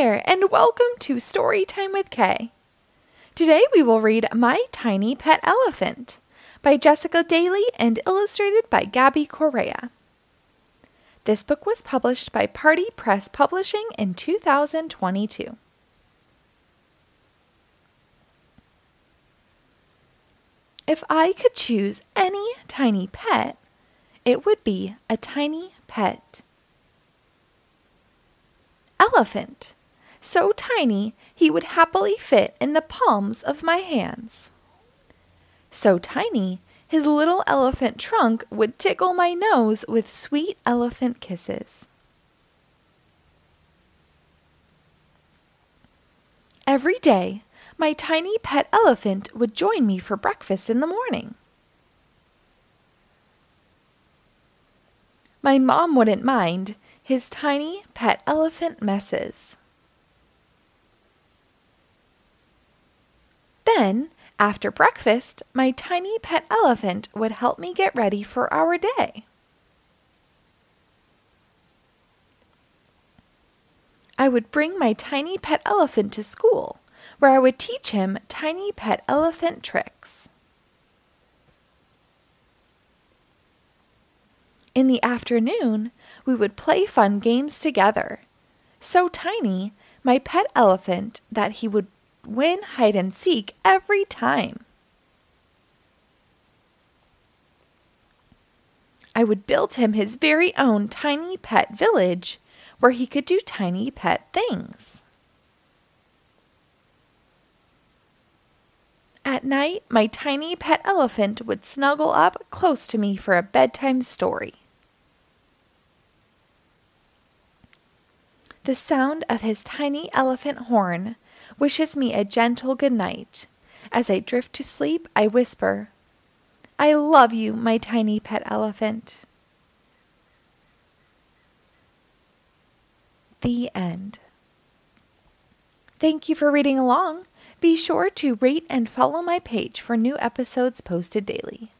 there, and welcome to Storytime with K. Today we will read My Tiny Pet Elephant by Jessica Dailey and illustrated by Gabby Correia. This book was published by Party Press Publishing in 2022. If I could choose any tiny pet, it would be a tiny pet elephant, so tiny he would happily fit in the palms of my hands. So tiny his little elephant trunk would tickle my nose with sweet elephant kisses. Every day, my tiny pet elephant would join me for breakfast in the morning. My mom wouldn't mind his tiny pet elephant messes. Then, after breakfast, my tiny pet elephant would help me get ready for our day. I would bring my tiny pet elephant to school, where I would teach him tiny pet elephant tricks. In the afternoon, we would play fun games together. So tiny, my pet elephant, that he would win hide and seek every time. I would build him his very own tiny pet village where he could do tiny pet things. At night, my tiny pet elephant would snuggle up close to me for a bedtime story. The sound of his tiny elephant horn wishes me a gentle good night. As I drift to sleep, I whisper, I love you, my tiny pet elephant. The end. Thank you for reading along. Be sure to rate and follow my page for new episodes posted daily.